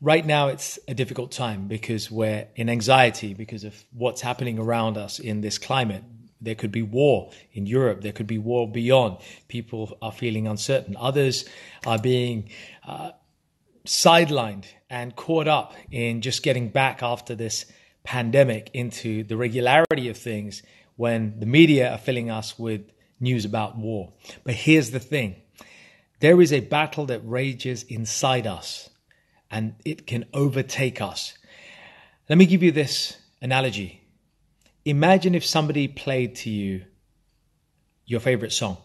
Right now it's a difficult time because we're in anxiety because of what's happening around us in this climate. There could be war in Europe. There could be war beyond. People are feeling uncertain. Others are being uh, sidelined and caught up in just getting back after this pandemic into the regularity of things when the media are filling us with news about war. But here's the thing there is a battle that rages inside us and it can overtake us. Let me give you this analogy. Imagine if somebody played to you your favorite song.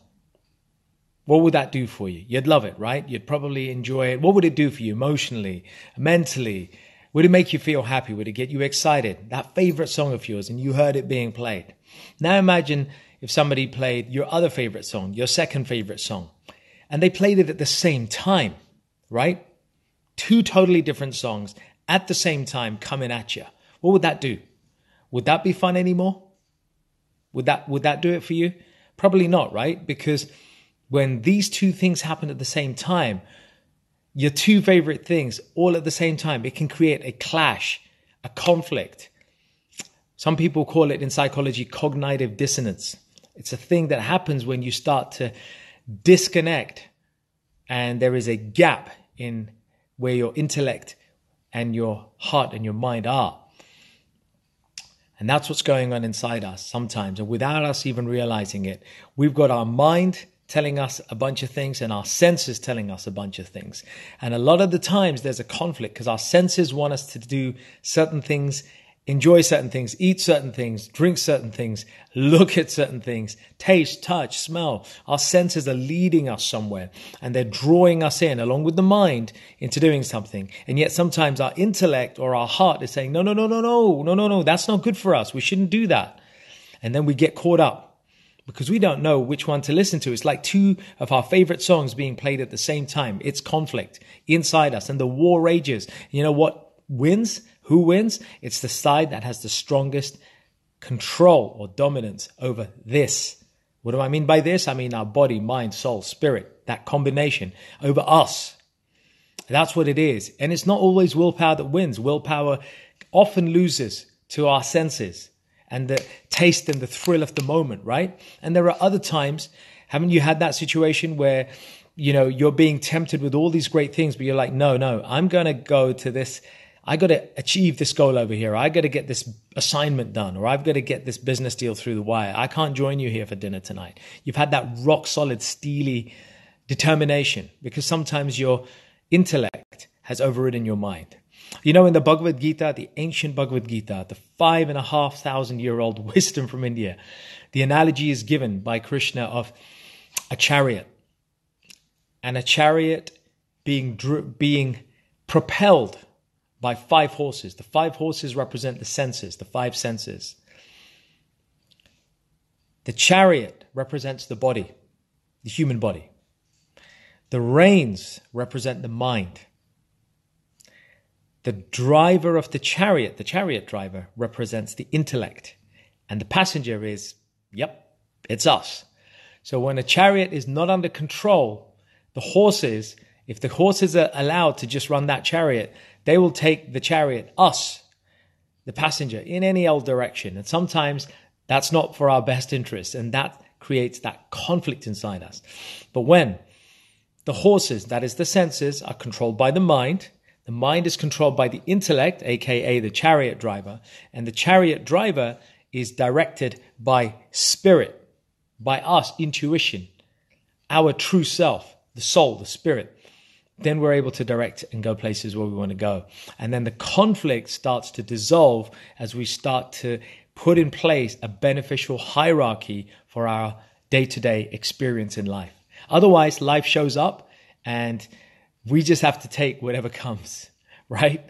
What would that do for you? You'd love it, right? You'd probably enjoy it. What would it do for you emotionally, mentally? Would it make you feel happy? Would it get you excited? That favorite song of yours and you heard it being played. Now imagine if somebody played your other favorite song, your second favorite song, and they played it at the same time, right? Two totally different songs at the same time coming at you. What would that do? Would that be fun anymore? Would that would that do it for you? Probably not, right? Because when these two things happen at the same time, your two favorite things all at the same time, it can create a clash, a conflict. Some people call it in psychology cognitive dissonance. It's a thing that happens when you start to disconnect and there is a gap in where your intellect and your heart and your mind are. And that's what's going on inside us sometimes. And without us even realizing it, we've got our mind telling us a bunch of things and our senses telling us a bunch of things. And a lot of the times there's a conflict because our senses want us to do certain things enjoy certain things, eat certain things, drink certain things, look at certain things, taste, touch, smell. Our senses are leading us somewhere and they're drawing us in along with the mind into doing something. And yet sometimes our intellect or our heart is saying, no, no, no, no, no, no, no, no, that's not good for us. We shouldn't do that. And then we get caught up because we don't know which one to listen to. It's like two of our favorite songs being played at the same time. It's conflict inside us and the war rages. You know what wins? Who wins? It's the side that has the strongest control or dominance over this. What do I mean by this? I mean our body, mind, soul, spirit, that combination over us. That's what it is. And it's not always willpower that wins. Willpower often loses to our senses and the taste and the thrill of the moment, right? And there are other times, haven't you had that situation where, you know, you're being tempted with all these great things, but you're like, no, no, I'm going to go to this I got to achieve this goal over here. I got to get this assignment done, or I've got to get this business deal through the wire. I can't join you here for dinner tonight. You've had that rock solid, steely determination because sometimes your intellect has overridden your mind. You know, in the Bhagavad Gita, the ancient Bhagavad Gita, the five and a half thousand year old wisdom from India, the analogy is given by Krishna of a chariot and a chariot being, being propelled by five horses. The five horses represent the senses, the five senses. The chariot represents the body, the human body. The reins represent the mind. The driver of the chariot, the chariot driver, represents the intellect. And the passenger is, yep, it's us. So when a chariot is not under control, the horses, if the horses are allowed to just run that chariot, they will take the chariot, us, the passenger, in any old direction. And sometimes that's not for our best interest. And that creates that conflict inside us. But when the horses, that is the senses, are controlled by the mind, the mind is controlled by the intellect, aka the chariot driver, and the chariot driver is directed by spirit, by us, intuition, our true self, the soul, the spirit, then we're able to direct and go places where we want to go. And then the conflict starts to dissolve as we start to put in place a beneficial hierarchy for our day to day experience in life. Otherwise, life shows up and we just have to take whatever comes, right?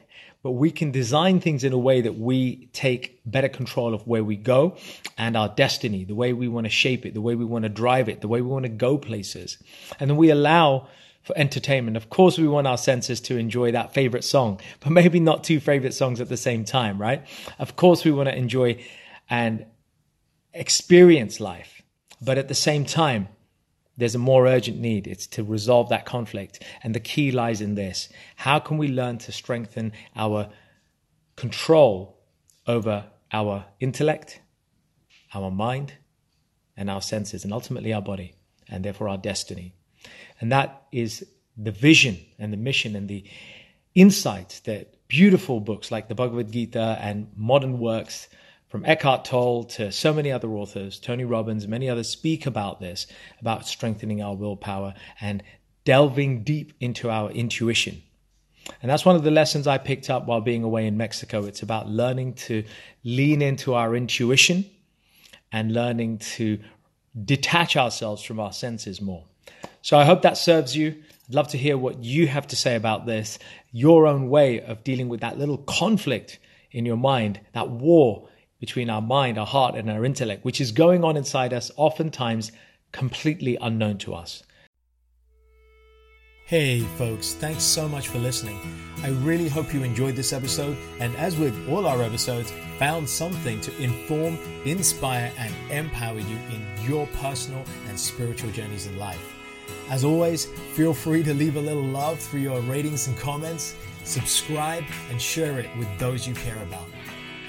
But we can design things in a way that we take better control of where we go and our destiny, the way we want to shape it, the way we want to drive it, the way we want to go places. And then we allow for entertainment. Of course, we want our senses to enjoy that favorite song, but maybe not two favorite songs at the same time, right? Of course, we want to enjoy and experience life, but at the same time, there's a more urgent need. It's to resolve that conflict. And the key lies in this. How can we learn to strengthen our control over our intellect, our mind, and our senses, and ultimately our body, and therefore our destiny? And that is the vision and the mission and the insights that beautiful books like the Bhagavad Gita and modern works from Eckhart Tolle to so many other authors, Tony Robbins, many others speak about this, about strengthening our willpower and delving deep into our intuition. And that's one of the lessons I picked up while being away in Mexico. It's about learning to lean into our intuition and learning to detach ourselves from our senses more. So I hope that serves you. I'd love to hear what you have to say about this, your own way of dealing with that little conflict in your mind, that war between our mind, our heart, and our intellect, which is going on inside us, oftentimes completely unknown to us. Hey, folks, thanks so much for listening. I really hope you enjoyed this episode, and as with all our episodes, found something to inform, inspire, and empower you in your personal and spiritual journeys in life. As always, feel free to leave a little love through your ratings and comments, subscribe, and share it with those you care about.